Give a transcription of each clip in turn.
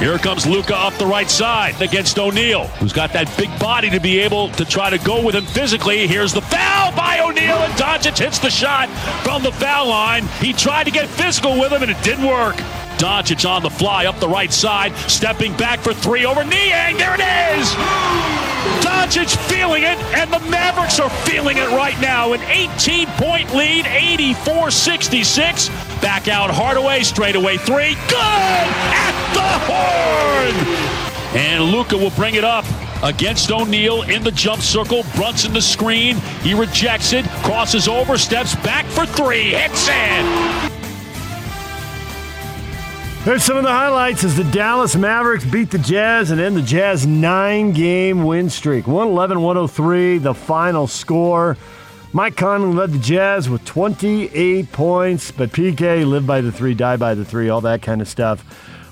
Here comes Luka off the right side against O'Neale, who's got that big body to be able to try to go with him physically. Here's the foul by O'Neale, and Doncic hits the shot from the foul line. He tried to get physical with him, and it didn't work. Doncic on the fly up the right side, stepping back for three over Niang. There it is! Doncic feeling it, and the Mavericks are feeling it right now. An 18 point lead, 84 66. Back out Hardaway, straightaway three. Good! The horn! And Luka will bring it up against O'Neale in the jump circle. Brunson the screen. He rejects it, crosses over, steps back for three, hits it. There's some of the highlights as the Dallas Mavericks beat the Jazz and end the Jazz nine game win streak. 111 103, the final score. Mike Conley led the Jazz with 28 points, but PK lived by the three, died by the three, all that kind of stuff.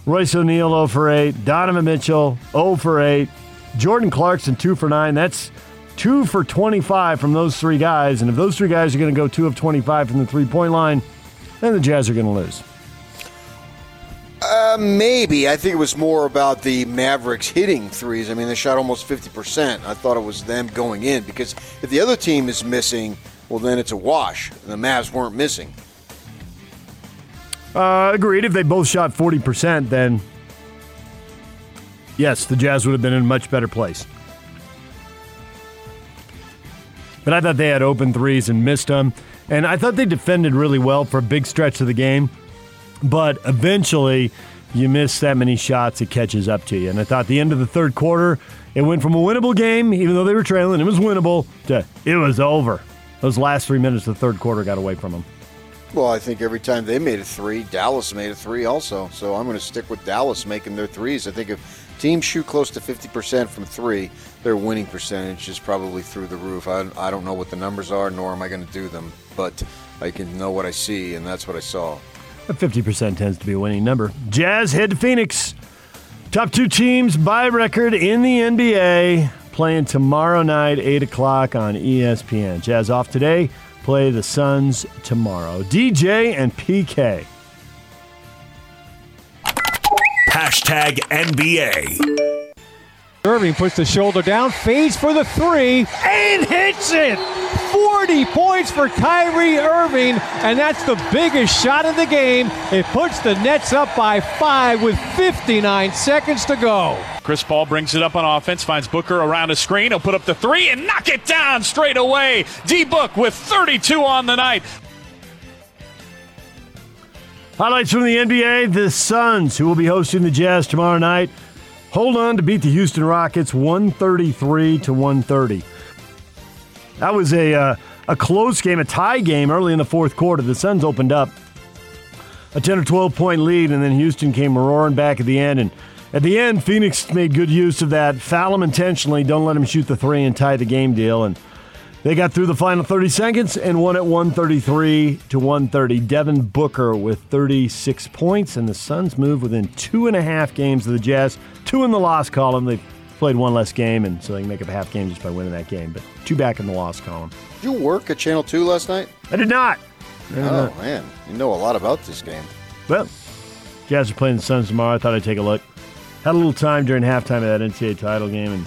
Royce O'Neale 0 for 8, Donovan Mitchell 0 for 8, Jordan Clarkson 2 for 9. That's 2 for 25 from those three guys. And if those three guys are going to go 2 of 25 from the three point line, then the Jazz are going to lose. Uh, maybe. I think it was more about the Mavericks hitting threes. I mean, they shot almost 50%. I thought it was them going in because if the other team is missing, well, then it's a wash. The Mavs weren't missing. Uh, agreed. If they both shot 40%, then yes, the Jazz would have been in a much better place. But I thought they had open threes and missed them. And I thought they defended really well for a big stretch of the game. But eventually, you miss that many shots, it catches up to you. And I thought the end of the third quarter, it went from a winnable game, even though they were trailing, it was winnable, to it was over. Those last three minutes of the third quarter got away from them. Well, I think every time they made a three, Dallas made a three also. So I'm going to stick with Dallas making their threes. I think if teams shoot close to 50% from three, their winning percentage is probably through the roof. I, I don't know what the numbers are, nor am I going to do them, but I can know what I see, and that's what I saw. 50% tends to be a winning number. Jazz head to Phoenix. Top two teams by record in the NBA playing tomorrow night, 8 o'clock on ESPN. Jazz off today, play the Suns tomorrow. DJ and PK. Hashtag NBA. Irving puts the shoulder down, fades for the three, and hits it. 40 points for Kyrie Irving, and that's the biggest shot of the game. It puts the Nets up by five with 59 seconds to go. Chris Paul brings it up on offense, finds Booker around a screen. He'll put up the three and knock it down straight away. D Book with 32 on the night. Highlights from the NBA the Suns, who will be hosting the Jazz tomorrow night, hold on to beat the Houston Rockets 133 to 130. That was a, uh, a close game, a tie game early in the fourth quarter. The Suns opened up a 10 or 12 point lead, and then Houston came roaring back at the end. And at the end, Phoenix made good use of that. Foul him intentionally, don't let him shoot the three and tie the game deal. And they got through the final 30 seconds and won at 133 to 130. Devin Booker with 36 points, and the Suns move within two and a half games of the Jazz. Two in the loss column. They've played one less game, and so they can make up a half game just by winning that game. But two back in the loss column. Did you work at Channel 2 last night? I did not. I did Oh, not. man. You know a lot about this game. Well, Jazz are playing the Suns tomorrow. I thought I'd take a look. Had a little time during halftime of that NCAA title game and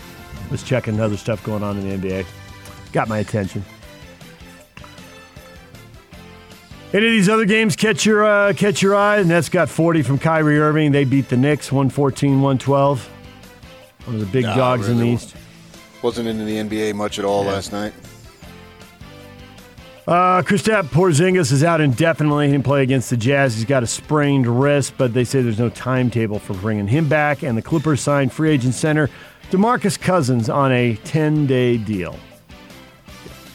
was checking other stuff going on in the NBA. Got my attention. Any of these other games catch your uh, catch your eye? The Nets got 40 from Kyrie Irving. They beat the Knicks 114 112. One of the big Nah, dogs in the. East. Wasn't into the NBA much at all last night. Uh, Kristaps Porzingis is out indefinitely. He didn't play against the Jazz. He's got a sprained wrist, but they say there's no timetable for bringing him back. And the Clippers signed free agent center DeMarcus Cousins on a 10 day deal.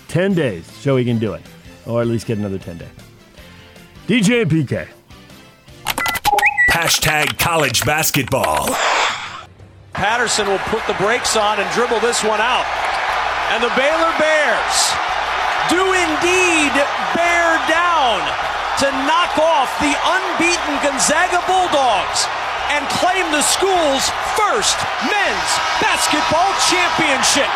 10 days, so he can do it, or at least get another 10 day. DJ and PK. Hashtag college basketball. Patterson will put the brakes on and dribble this one out. And the Baylor Bears do indeed bear down to knock off the unbeaten Gonzaga Bulldogs and claim the school's first men's basketball championship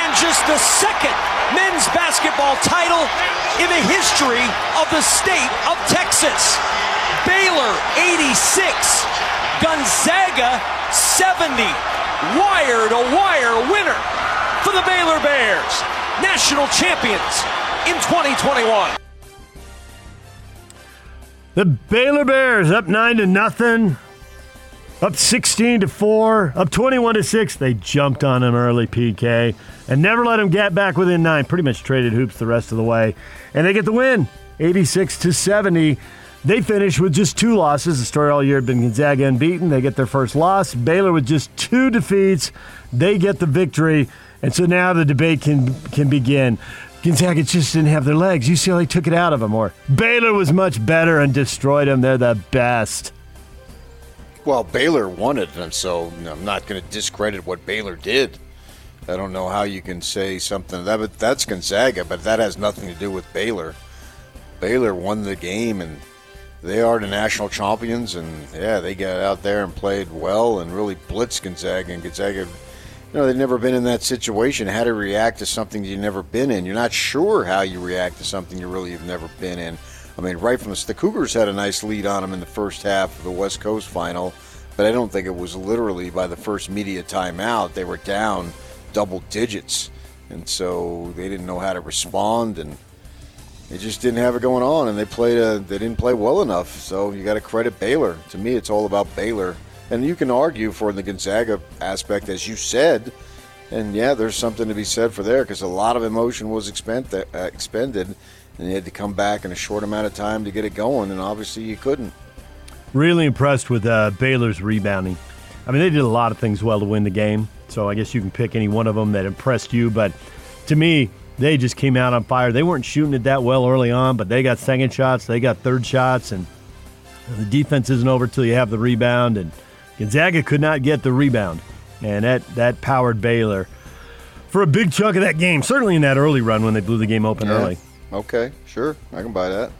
and just the second men's basketball title in the history of the state of Texas. Baylor 86, Gonzaga 70. Wire to wire winner for the Baylor Bears, national champions in 2021. The Baylor Bears up nine to nothing, up sixteen to four, up twenty-one to six. They jumped on him early, PK, and never let him get back within nine. Pretty much traded hoops the rest of the way, and they get the win, eighty-six to seventy. They finish with just two losses. The story all year had been Gonzaga unbeaten. They get their first loss. Baylor with just two defeats. They get the victory, and so now the debate can can begin. Gonzaga just didn't have their legs. UCLA took it out of them, or Baylor was much better and destroyed them. They're the best. Well, Baylor won it, and so I'm not going to discredit what Baylor did. I don't know how you can say something that, but that's Gonzaga, but that has nothing to do with Baylor. Baylor won the game, and they are the national champions, and yeah, they got out there and played well and really blitzed Gonzaga, and Gonzaga you know, they've never been in that situation. How to react to something you've never been in. You're not sure how you react to something you really have never been in. I mean, right from the, the Cougars had a nice lead on them in the first half of the West Coast final, but I don't think it was literally by the first media timeout. They were down double digits, and so they didn't know how to respond, and they just didn't have it going on. And they played a, they didn't play well enough. So you got to credit Baylor. To me, it's all about Baylor and you can argue for the Gonzaga aspect, as you said. And yeah, there's something to be said for there because a lot of emotion was expend- uh, expended, and you had to come back in a short amount of time to get it going, and obviously you couldn't. Really impressed with uh, Baylor's rebounding. I mean, they did a lot of things well to win the game, so I guess you can pick any one of them that impressed you. But to me, they just came out on fire. They weren't shooting it that well early on, but they got second shots, they got third shots, and the defense isn't over till you have the rebound. And Gonzaga could not get the rebound, and that, that powered Baylor for a big chunk of that game, certainly in that early run when they blew the game open yeah. early. Okay, sure. I can buy that.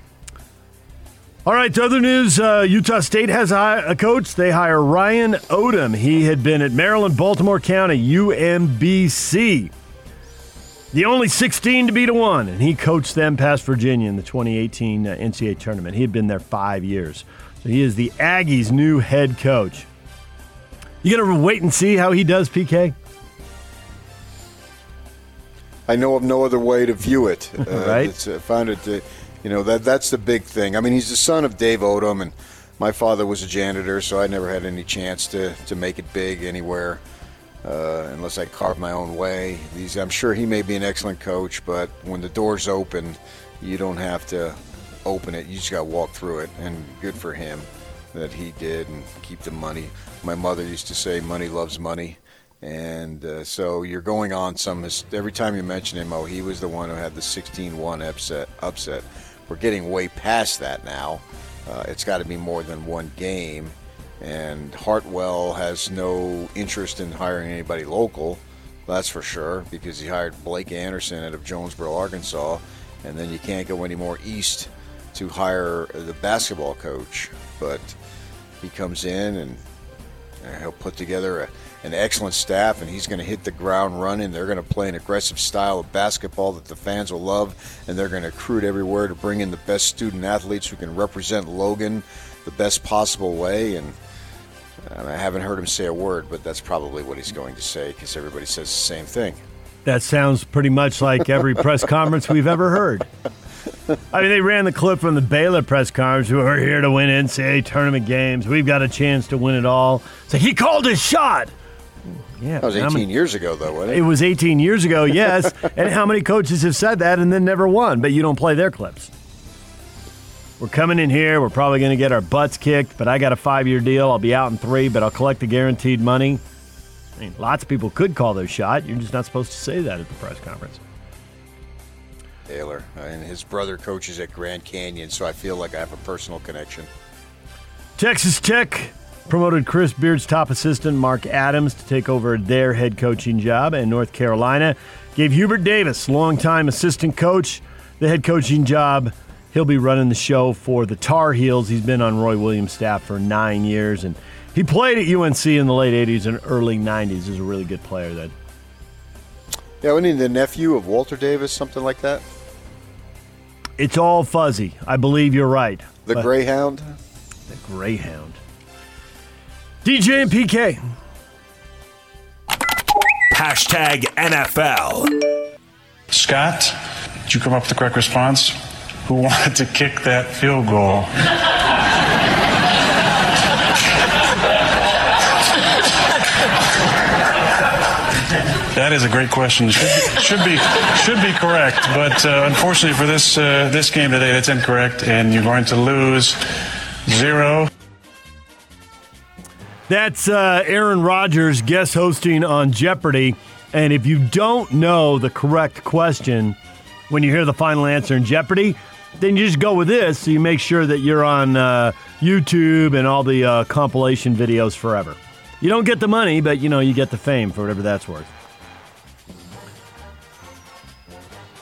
All right, to other news, uh, Utah State has a coach. They hire Ryan Odom. He had been at Maryland, Baltimore County, UMBC. The only 16 to beat a one, and he coached them past Virginia in the 2018 uh, NCAA tournament. He had been there five years. So he is the Aggies' new head coach. You gonna wait and see how he does, PK? I know of no other way to view it. Uh, right? I found it, uh, you know, that that's the big thing. I mean, he's the son of Dave Odom, and my father was a janitor, so I never had any chance to, to make it big anywhere uh, unless I carve my own way. I'm sure he may be an excellent coach, but when the door's open, you don't have to open it. You just got to walk through it, and good for him that he did and keep the money my mother used to say, "Money loves money," and uh, so you're going on some. Every time you mention him, oh, he was the one who had the 16-1 upset. Upset. We're getting way past that now. Uh, it's got to be more than one game, and Hartwell has no interest in hiring anybody local. That's for sure, because he hired Blake Anderson out of Jonesboro, Arkansas, and then you can't go any more east to hire the basketball coach. But he comes in and he'll put together a, an excellent staff, and he's going to hit the ground running. They're going to play an aggressive style of basketball that the fans will love, and they're going to recruit everywhere to bring in the best student athletes who can represent Logan the best possible way. And uh, I haven't heard him say a word, but that's probably what he's going to say because everybody says the same thing. That sounds pretty much like every press conference we've ever heard. I mean, they ran the clip from the Baylor press conference. We're here to win NCAA tournament games. We've got a chance to win it all. So he called his shot. Yeah, that was 18 many, years ago, though, wasn't it? It was 18 years ago, yes. and how many coaches have said that and then never won? But you don't play their clips. We're coming in here. We're probably going to get our butts kicked, but I got a five year deal. I'll be out in three, but I'll collect the guaranteed money. I mean, lots of people could call their shot. You're just not supposed to say that at the press conference. Taylor, and his brother coaches at Grand Canyon, so I feel like I have a personal connection. Texas Tech promoted Chris Beard's top assistant, Mark Adams, to take over their head coaching job. And North Carolina gave Hubert Davis, longtime assistant coach, the head coaching job. He'll be running the show for the Tar Heels. He's been on Roy Williams' staff for nine years, and he played at UNC in the late 80s and early 90s. He's a really good player then. Yeah, wasn't he the nephew of Walter Davis, something like that? It's all fuzzy. I believe you're right. The Greyhound? The Greyhound. DJ and PK. Hashtag NFL. Scott, did you come up with the correct response? Who wanted to kick that field goal? That is a great question. Should be should be, should be correct, but uh, unfortunately for this uh, this game today, that's incorrect, and you're going to lose zero. That's uh, Aaron Rodgers guest hosting on Jeopardy. And if you don't know the correct question when you hear the final answer in Jeopardy, then you just go with this so you make sure that you're on uh, YouTube and all the uh, compilation videos forever. You don't get the money, but you know you get the fame for whatever that's worth.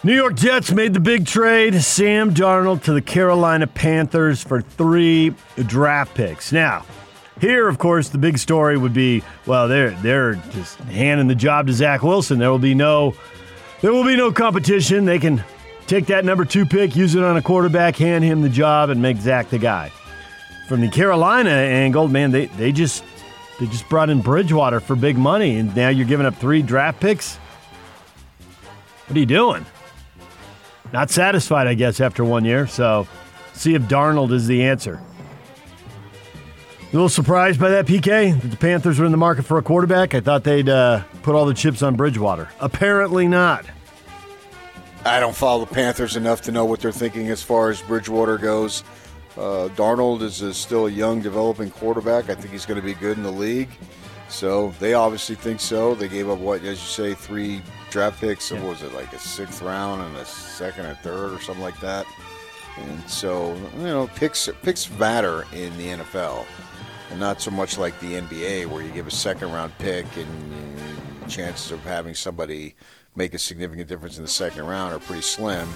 New York Jets made the big trade, Sam Darnold to the Carolina Panthers for three draft picks. Now, here, of course, the big story would be, well, they're they're just handing the job to Zach Wilson. There will be no there will be no competition. They can take that number two pick, use it on a quarterback, hand him the job, and make Zach the guy. From the Carolina angle, man, they, they just they just brought in Bridgewater for big money, and now you're giving up three draft picks. What are you doing? Not satisfied, I guess, after one year. So, see if Darnold is the answer. A little surprised by that, PK, that the Panthers were in the market for a quarterback. I thought they'd uh, put all the chips on Bridgewater. Apparently not. I don't follow the Panthers enough to know what they're thinking as far as Bridgewater goes. Uh, Darnold is a, still a young, developing quarterback. I think he's going to be good in the league. So they obviously think so. They gave up what, as you say, three draft picks. Yeah. What was it like a sixth round and a second or third or something like that? And so you know, picks picks matter in the NFL, and not so much like the NBA where you give a second round pick and chances of having somebody make a significant difference in the second round are pretty slim.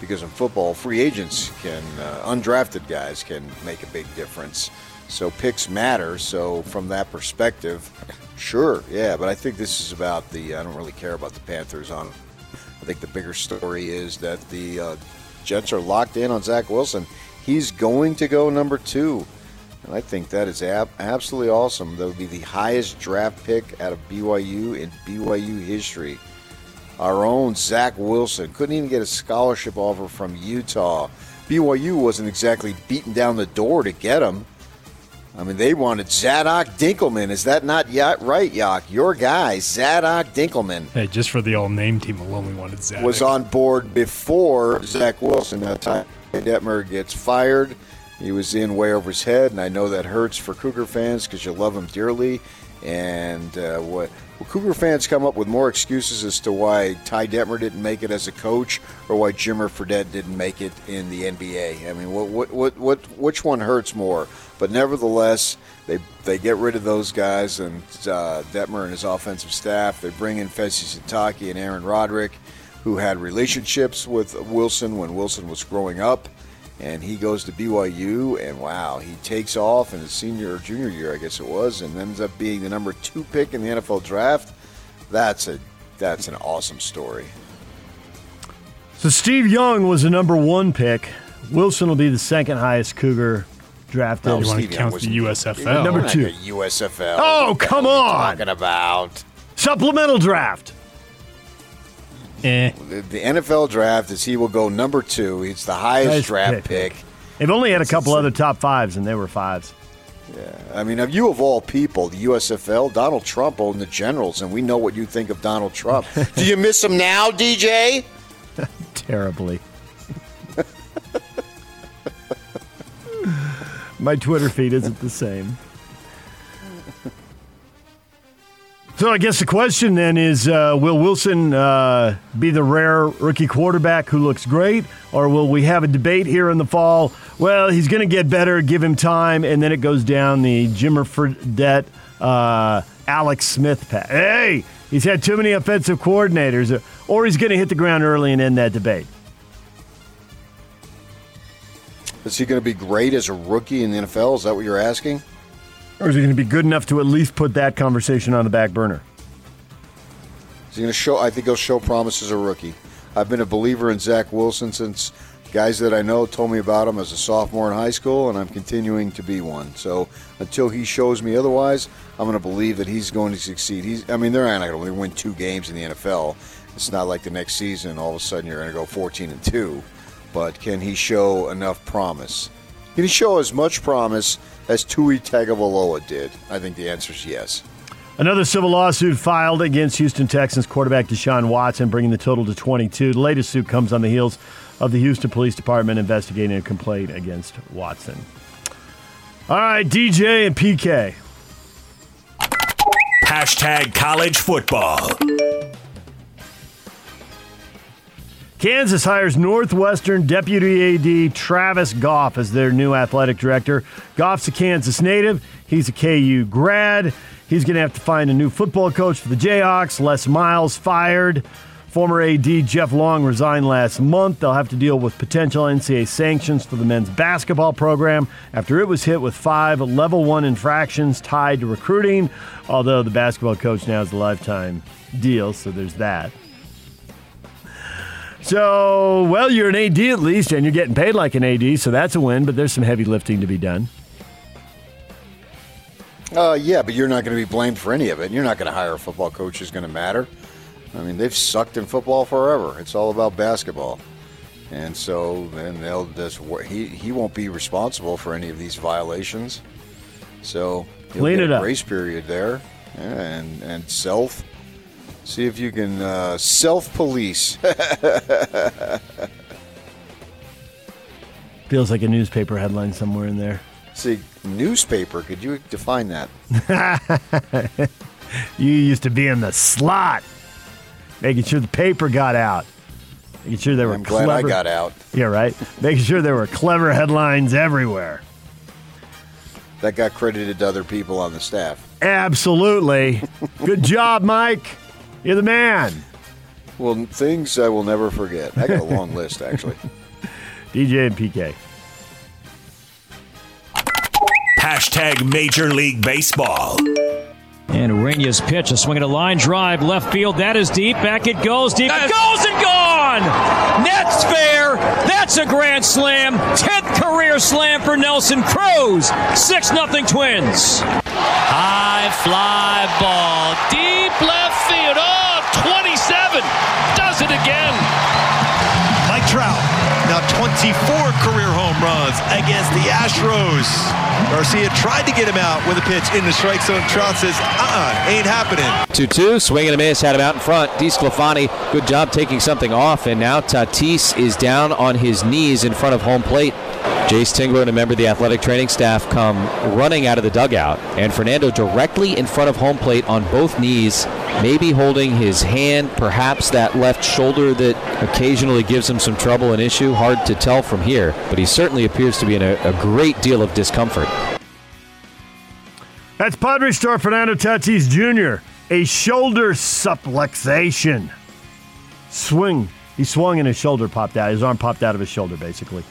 Because in football, free agents can, uh, undrafted guys can make a big difference. So picks matter. So from that perspective, sure, yeah. But I think this is about the. I don't really care about the Panthers. On, I think the bigger story is that the uh, Jets are locked in on Zach Wilson. He's going to go number two, and I think that is ab- absolutely awesome. That would be the highest draft pick out of BYU in BYU history. Our own Zach Wilson couldn't even get a scholarship offer from Utah. BYU wasn't exactly beating down the door to get him. I mean, they wanted Zadok Dinkelman. Is that not right, Yak? Your guy, Zadok Dinkelman. Hey, just for the all name team alone, we wanted Zadok. Was on board before Zach Wilson. That time Detmer gets fired. He was in way over his head, and I know that hurts for Cougar fans because you love him dearly. And uh, what well, Cougar fans come up with more excuses as to why Ty Detmer didn't make it as a coach, or why Jimmer Fredette didn't make it in the NBA. I mean, what, what, what, what, which one hurts more? But nevertheless, they they get rid of those guys and uh, Detmer and his offensive staff. They bring in Fesi Sitake and Aaron Roderick, who had relationships with Wilson when Wilson was growing up and he goes to BYU, and wow, he takes off in his senior or junior year, I guess it was, and ends up being the number two pick in the NFL draft. That's a that's an awesome story. So Steve Young was the number one pick. Wilson will be the second highest Cougar drafted. No, you want to count the USFL? Number two, USFL. Oh, come on! Talking about supplemental draft. Eh. The, the, NFL draft is he will go number two. It's the highest, highest draft pick. pick. They've only had a couple other top fives, and they were fives. Yeah, I mean, of you of all people, the USFL, Donald Trump owned the Generals, and we know what you think of Donald Trump. Do you miss him now, DJ? Terribly. My Twitter feed isn't the same. So I guess the question then is: uh, Will Wilson uh, be the rare rookie quarterback who looks great, or will we have a debate here in the fall? Well, he's going to get better. Give him time, and then it goes down the Jimmer Fredette, uh, Alex Smith path. Hey, he's had too many offensive coordinators, or he's going to hit the ground early and end that debate. Is he going to be great as a rookie in the NFL? Is that what you're asking? Or is he going to be good enough to at least put that conversation on the back burner? Is he going to show? I think he'll show promise as a rookie. I've been a believer in Zach Wilson since guys that I know told me about him as a sophomore in high school, and I'm continuing to be one. So until he shows me otherwise, I'm going to believe that he's going to succeed. He's, I mean, they're not going to win two games in the NFL. It's not like the next season all of a sudden you're going to go 14 and two. But can he show enough promise? Can he show as much promise as Tui Tagovailoa did? I think the answer is yes. Another civil lawsuit filed against Houston Texans quarterback Deshaun Watson, bringing the total to 22. The latest suit comes on the heels of the Houston Police Department investigating a complaint against Watson. All right, DJ and PK. Hashtag college football. Kansas hires Northwestern Deputy AD Travis Goff as their new athletic director. Goff's a Kansas native. He's a KU grad. He's going to have to find a new football coach for the Jayhawks. Les Miles fired. Former AD Jeff Long resigned last month. They'll have to deal with potential NCAA sanctions for the men's basketball program after it was hit with five level one infractions tied to recruiting, although the basketball coach now has a lifetime deal, so there's that. So, well, you're an AD at least, and you're getting paid like an AD, so that's a win, but there's some heavy lifting to be done. Uh, yeah, but you're not going to be blamed for any of it. You're not going to hire a football coach who's going to matter. I mean, they've sucked in football forever. It's all about basketball. And so then they'll just he he won't be responsible for any of these violations. So Clean it a up. grace period there, and and self. See if you can uh, self police. Feels like a newspaper headline somewhere in there. See, newspaper. Could you define that? You used to be in the slot, making sure the paper got out, making sure there were I'm glad clever. I got out. Yeah, right. making sure there were clever headlines everywhere. That got credited to other people on the staff. Absolutely. Good job, Mike. You're the man. Well, things I will never forget. I got a long list actually. DJ and PK. Hashtag Major League Baseball. And Urena's pitch, a swing and a line drive, left field. That is deep. Back it goes. Deep. It goes and gone. Nets fair. That's a grand slam. 10th career slam for Nelson Cruz. 6 0 Twins. High fly ball. 64 career home runs against the Astros. Garcia tried to get him out with a pitch in the strike zone. Trout says, uh-uh, ain't happening. 2-2, swing and a miss, had him out in front. DeSclafani, good job taking something off, and now Tatis is down on his knees in front of home plate. Jayce Tingler and a member of the athletic training staff come running out of the dugout, and Fernando directly in front of home plate on both knees, maybe holding his hand, perhaps that left shoulder that occasionally gives him some trouble and issue. Hard to tell from here, but he certainly appears to be in a, a great deal of discomfort. That's Padres star Fernando Tatis Jr. A shoulder subluxation. Swing. He swung and his shoulder popped out. His arm popped out of his shoulder, basically.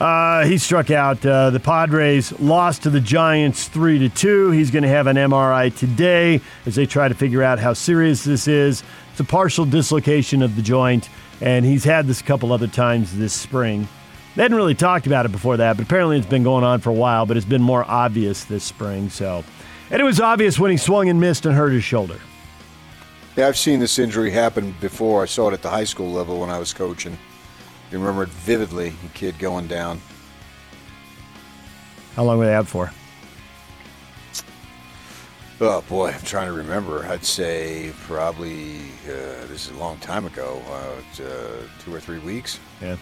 Uh, he struck out. Uh, the Padres lost to the Giants three to two. He's going to have an MRI today as they try to figure out how serious this is. It's a partial dislocation of the joint, and he's had this a couple other times this spring. They hadn't really talked about it before that, but apparently it's been going on for a while. But it's been more obvious this spring. So, and it was obvious when he swung and missed and hurt his shoulder. Yeah, I've seen this injury happen before. I saw it at the high school level when I was coaching. You remember it vividly, a kid going down. How long were they out for? Oh boy, I'm trying to remember. I'd say probably uh, this is a long time ago, uh, two or three weeks. Yeah.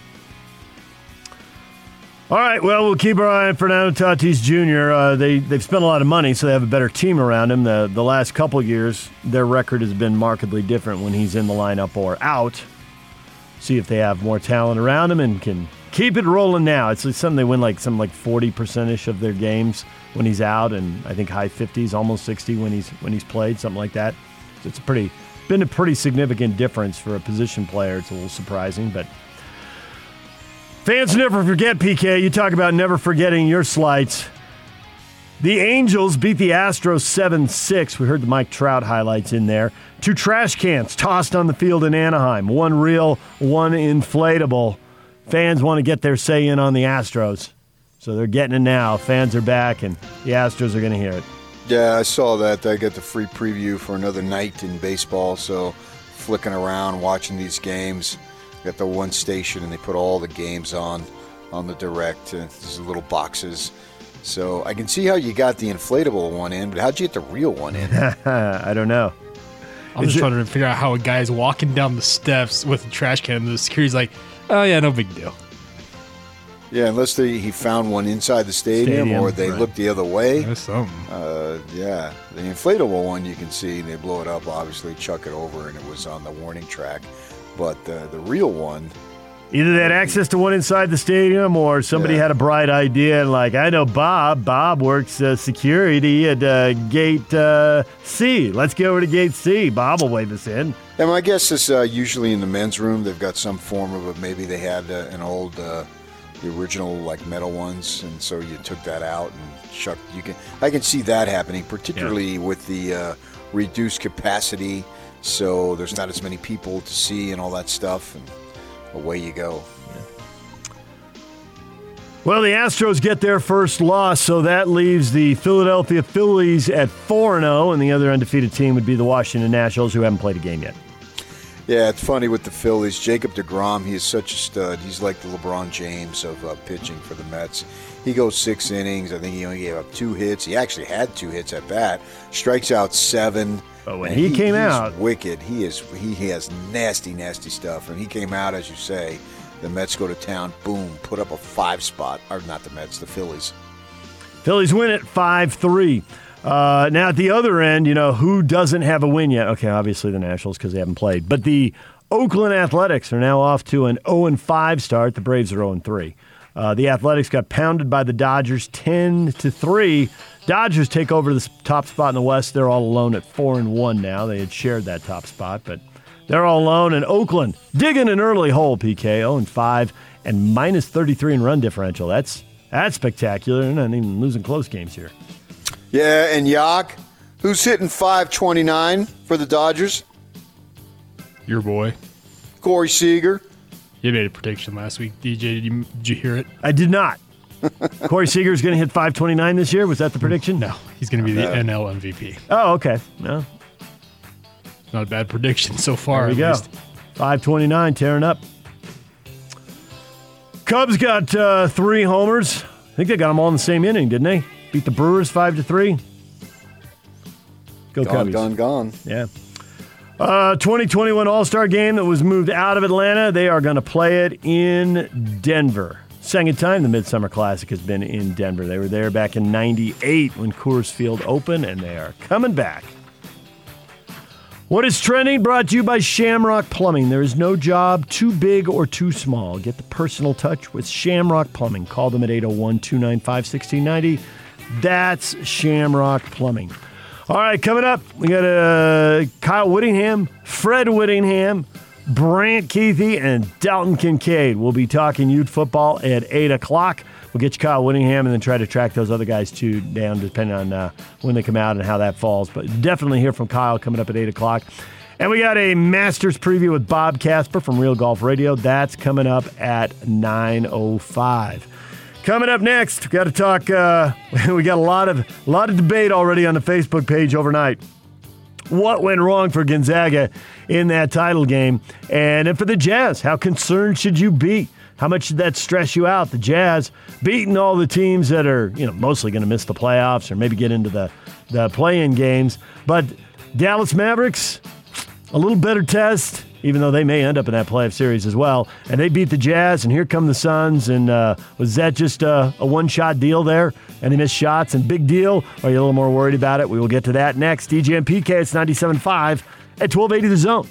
All right, well, we'll keep our eye on Fernando Tatis Jr. Uh, they they've spent a lot of money, so they have a better team around him. The the last couple years, their record has been markedly different when he's in the lineup or out. See if they have more talent around him and can keep it rolling. Now it's like something they win like something like forty percent ish of their games when he's out, and I think high fifties, almost sixty when he's when he's played, something like that. So it's a pretty been a pretty significant difference for a position player. It's a little surprising, but. Fans never forget, PK. You talk about never forgetting your slights. The Angels beat the Astros 7 6. We heard the Mike Trout highlights in there. Two trash cans tossed on the field in Anaheim. One real, one inflatable. Fans want to get their say in on the Astros. So they're getting it now. Fans are back, and the Astros are going to hear it. Yeah, I saw that. I got the free preview for another night in baseball. So flicking around, watching these games. Got the one station, and they put all the games on on the direct. These little boxes. So I can see how you got the inflatable one in, but how'd you get the real one in? I don't know. I'm just trying to figure out how a guy's walking down the steps with a trash can, and the security's like, "Oh yeah, no big deal." Yeah, unless they, he found one inside the stadium, Stadium, or they right. looked the other way. That's something. Uh, yeah, the inflatable one you can see they blow it up, obviously chuck it over, and it was on the warning track. But uh, the real one, Either they had access to one inside the stadium or somebody Yeah. had a bright idea and, like, I know Bob. Bob works uh, security at uh, gate uh, C. Let's go over to gate C. Bob will wave us in. and my guess is uh, usually in the men's room they've got some form of a maybe they had uh, an old uh, the original like metal ones, and so you took that out and chucked. You can I can see that happening, particularly with the uh, reduced capacity, so there's not as many people to see and all that stuff, and away you go. Well, the Astros get their first loss, so that leaves the Philadelphia Phillies at 4 0, and the other undefeated team would be the Washington Nationals, who haven't played a game yet. Yeah, it's funny with the Phillies. Jacob DeGrom, he is such a stud. He's like the LeBron James of uh, pitching for the Mets. He goes six innings. I think he only gave up two hits. He actually had two hits at bat. Strikes out seven. But when And he came he's out- wicked. He is. He, he has nasty, nasty stuff. And he came out, as you say. The Mets go to town. Boom, put up a five spot. Or not the Mets, the Phillies. Phillies win it 5 3. Uh, now, at the other end, you know, who doesn't have a win yet? Okay, obviously the Nationals because they haven't played. But the Oakland Athletics are now off to an 0 5 start. The Braves are 0 3. Uh, the Athletics got pounded by the Dodgers 10 to 3. Dodgers take over the top spot in the West. They're all alone at 4 and 1 now. They had shared that top spot, but they're all alone. And Oakland digging an early hole, PK, 0 and 5, and minus 33 in run differential. That's that's spectacular. They're not even losing close games here. Yeah, and Yak, who's hitting 529 for the Dodgers? Your boy. Corey Seager. You made a prediction last week, DJ. Did you, did you hear it? I did not. Corey Seager is going to hit 529 this year. Was that the prediction? No, he's going to be the No. NL MVP. Oh, okay. No. Not a bad prediction so far. There we at go. least. 529 tearing up. Cubs got uh, three homers. I think they got them all in the same inning, didn't they? Beat the Brewers 5 to 3. Go Gone, Cubbies. gone, gone. Yeah. Uh, 2021 All Star game that was moved out of Atlanta. They are going to play it in Denver. Second time the Midsummer Classic has been in Denver. They were there back in 98 when Coors Field opened, and they are coming back. What is trending? Brought to you by Shamrock Plumbing. There is no job too big or too small. Get the personal touch with Shamrock Plumbing. Call them at 801 295 1690. That's Shamrock Plumbing. All right, coming up, we got uh, Kyle Whittingham, Fred Whittingham, Brant Kuithe, and Dalton Kincaid. We'll be talking youth football at 8 o'clock. We'll get you Kyle Whittingham and then try to track those other guys too down, depending on uh, when they come out and how that falls. But definitely hear from Kyle coming up at 8 o'clock. And we got a Masters preview with Bob Casper from Real Golf Radio. That's coming up at 9.05. Coming up next, we got to talk. Uh, we got a lot of a lot of debate already on the Facebook page overnight. What went wrong for Gonzaga in that title game, and then for the Jazz? How concerned should you be? How much did that stress you out? The Jazz beating all the teams that are you know mostly going to miss the playoffs or maybe get into the the play-in games, but Dallas Mavericks a little better test even though they may end up in that playoff series as well. And they beat the Jazz, and here come the Suns. And uh, was that just a, a one shot deal there? And they missed shots, and big deal? Are you a little more worried about it? We will get to that next. DJ and PK, it's 97.5 at 1280 The Zone.